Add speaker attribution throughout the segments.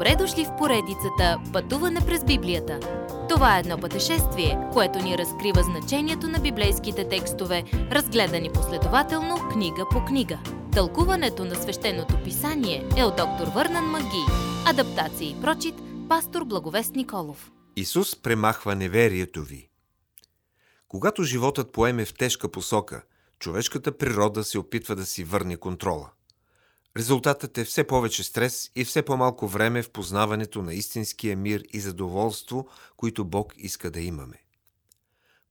Speaker 1: Добре дошли в поредицата Пътуване през Библията. Това е едно пътешествие, което ни разкрива значението на библейските текстове, разгледани последователно книга по книга. Тълкуването на свещеното писание е от доктор Върнан Маги. Адаптация и прочит, пастор Благовест Николов.
Speaker 2: Исус премахва неверието ви. Когато животът поеме в тежка посока, човешката природа се опитва да си върне контрола. Резултатът е все повече стрес и все по-малко време в познаването на истинския мир и задоволство, които Бог иска да имаме.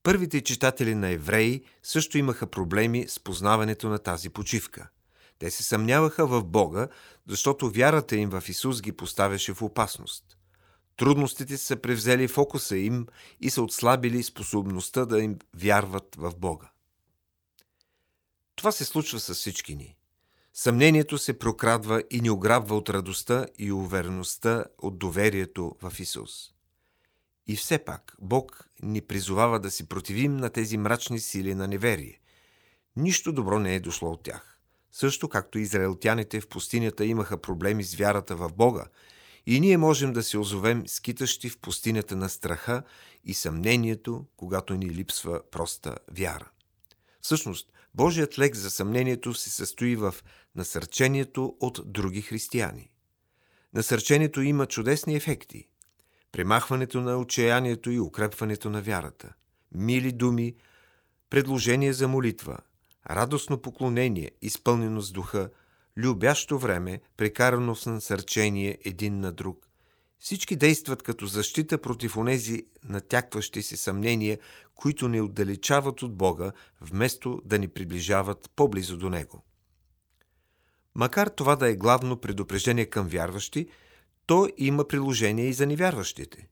Speaker 2: Първите читатели на евреи също имаха проблеми с познаването на тази почивка. Те се съмняваха в Бога, защото вярата им в Исус ги поставяше в опасност. Трудностите са превзели фокуса им и са отслабили способността да им вярват в Бога. Това се случва с всички ни. Съмнението се прокрадва и ни ограбва от радостта и увереността от доверието в Исус. И все пак Бог ни призовава да си противим на тези мрачни сили на неверие. Нищо добро не е дошло от тях. Също както израелтяните в пустинята имаха проблеми с вярата в Бога, и ние можем да се озовем скитащи в пустинята на страха и съмнението, когато ни липсва проста вяра. Всъщност, Божият лек за съмнението се състои в насърчението от други християни. Насърчението има чудесни ефекти. Премахването на отчаянието и укрепването на вярата. Мили думи, предложение за молитва, радостно поклонение, изпълнено с духа, любящо време, прекарано в насърчение един на друг, всички действат като защита против онези натякващи се съмнения, които ни отдалечават от Бога, вместо да ни приближават по-близо до Него. Макар това да е главно предупреждение към вярващи, то има приложение и за невярващите.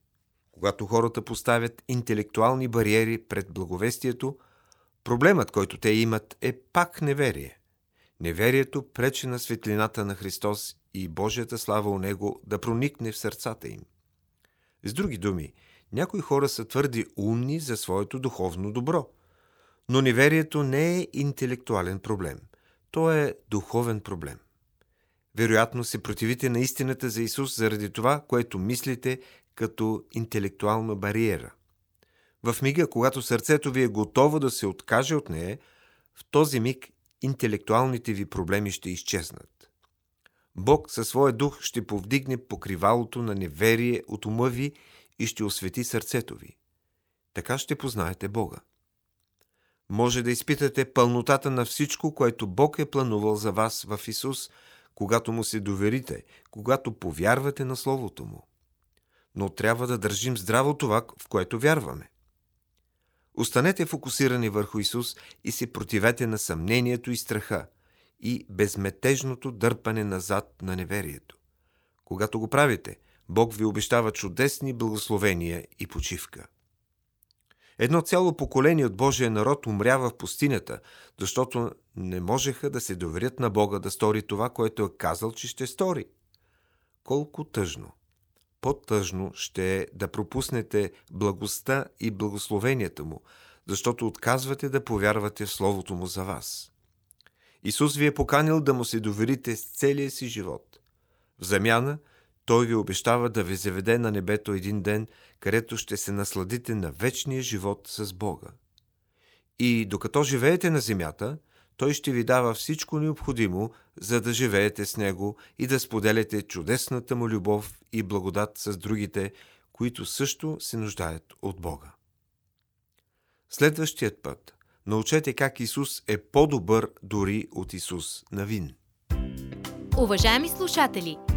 Speaker 2: Когато хората поставят интелектуални бариери пред благовестието, проблемът, който те имат, е пак неверие. Неверието пречи на светлината на Христос и Божията слава у Него да проникне в сърцата им. С други думи, някои хора са твърди умни за своето духовно добро. Но неверието не е интелектуален проблем. То е духовен проблем. Вероятно се противите на истината за Исус заради това, което мислите като интелектуална бариера. В мига, когато сърцето ви е готово да се откаже от нея, в този миг интелектуалните ви проблеми ще изчезнат. Бог със своя дух ще повдигне покривалото на неверие от ума ви и ще освети сърцето ви. Така ще познаете Бога. Може да изпитате пълнотата на всичко, което Бог е планувал за вас в Исус, когато му се доверите, когато повярвате на Словото му. Но трябва да държим здраво това, в което вярваме. Останете фокусирани върху Исус и се противете на съмнението и страха и безметежното дърпане назад на неверието. Когато го правите, Бог ви обещава чудесни благословения и почивка. Едно цяло поколение от Божия народ умрява в пустинята, защото не можеха да се доверят на Бога да стори това, което е казал, че ще стори. Колко тъжно! По-тъжно ще е да пропуснете благостта и благословенията му, защото отказвате да повярвате в Словото му за вас. Исус ви е поканил да му се доверите с целия си живот. В замяна – той ви обещава да ви заведе на небето един ден, където ще се насладите на вечния живот с Бога. И докато живеете на земята, Той ще ви дава всичко необходимо, за да живеете с Него и да споделяте чудесната му любов и благодат с другите, които също се нуждаят от Бога. Следващият път научете как Исус е по-добър дори от Исус Навин.
Speaker 1: Уважаеми слушатели!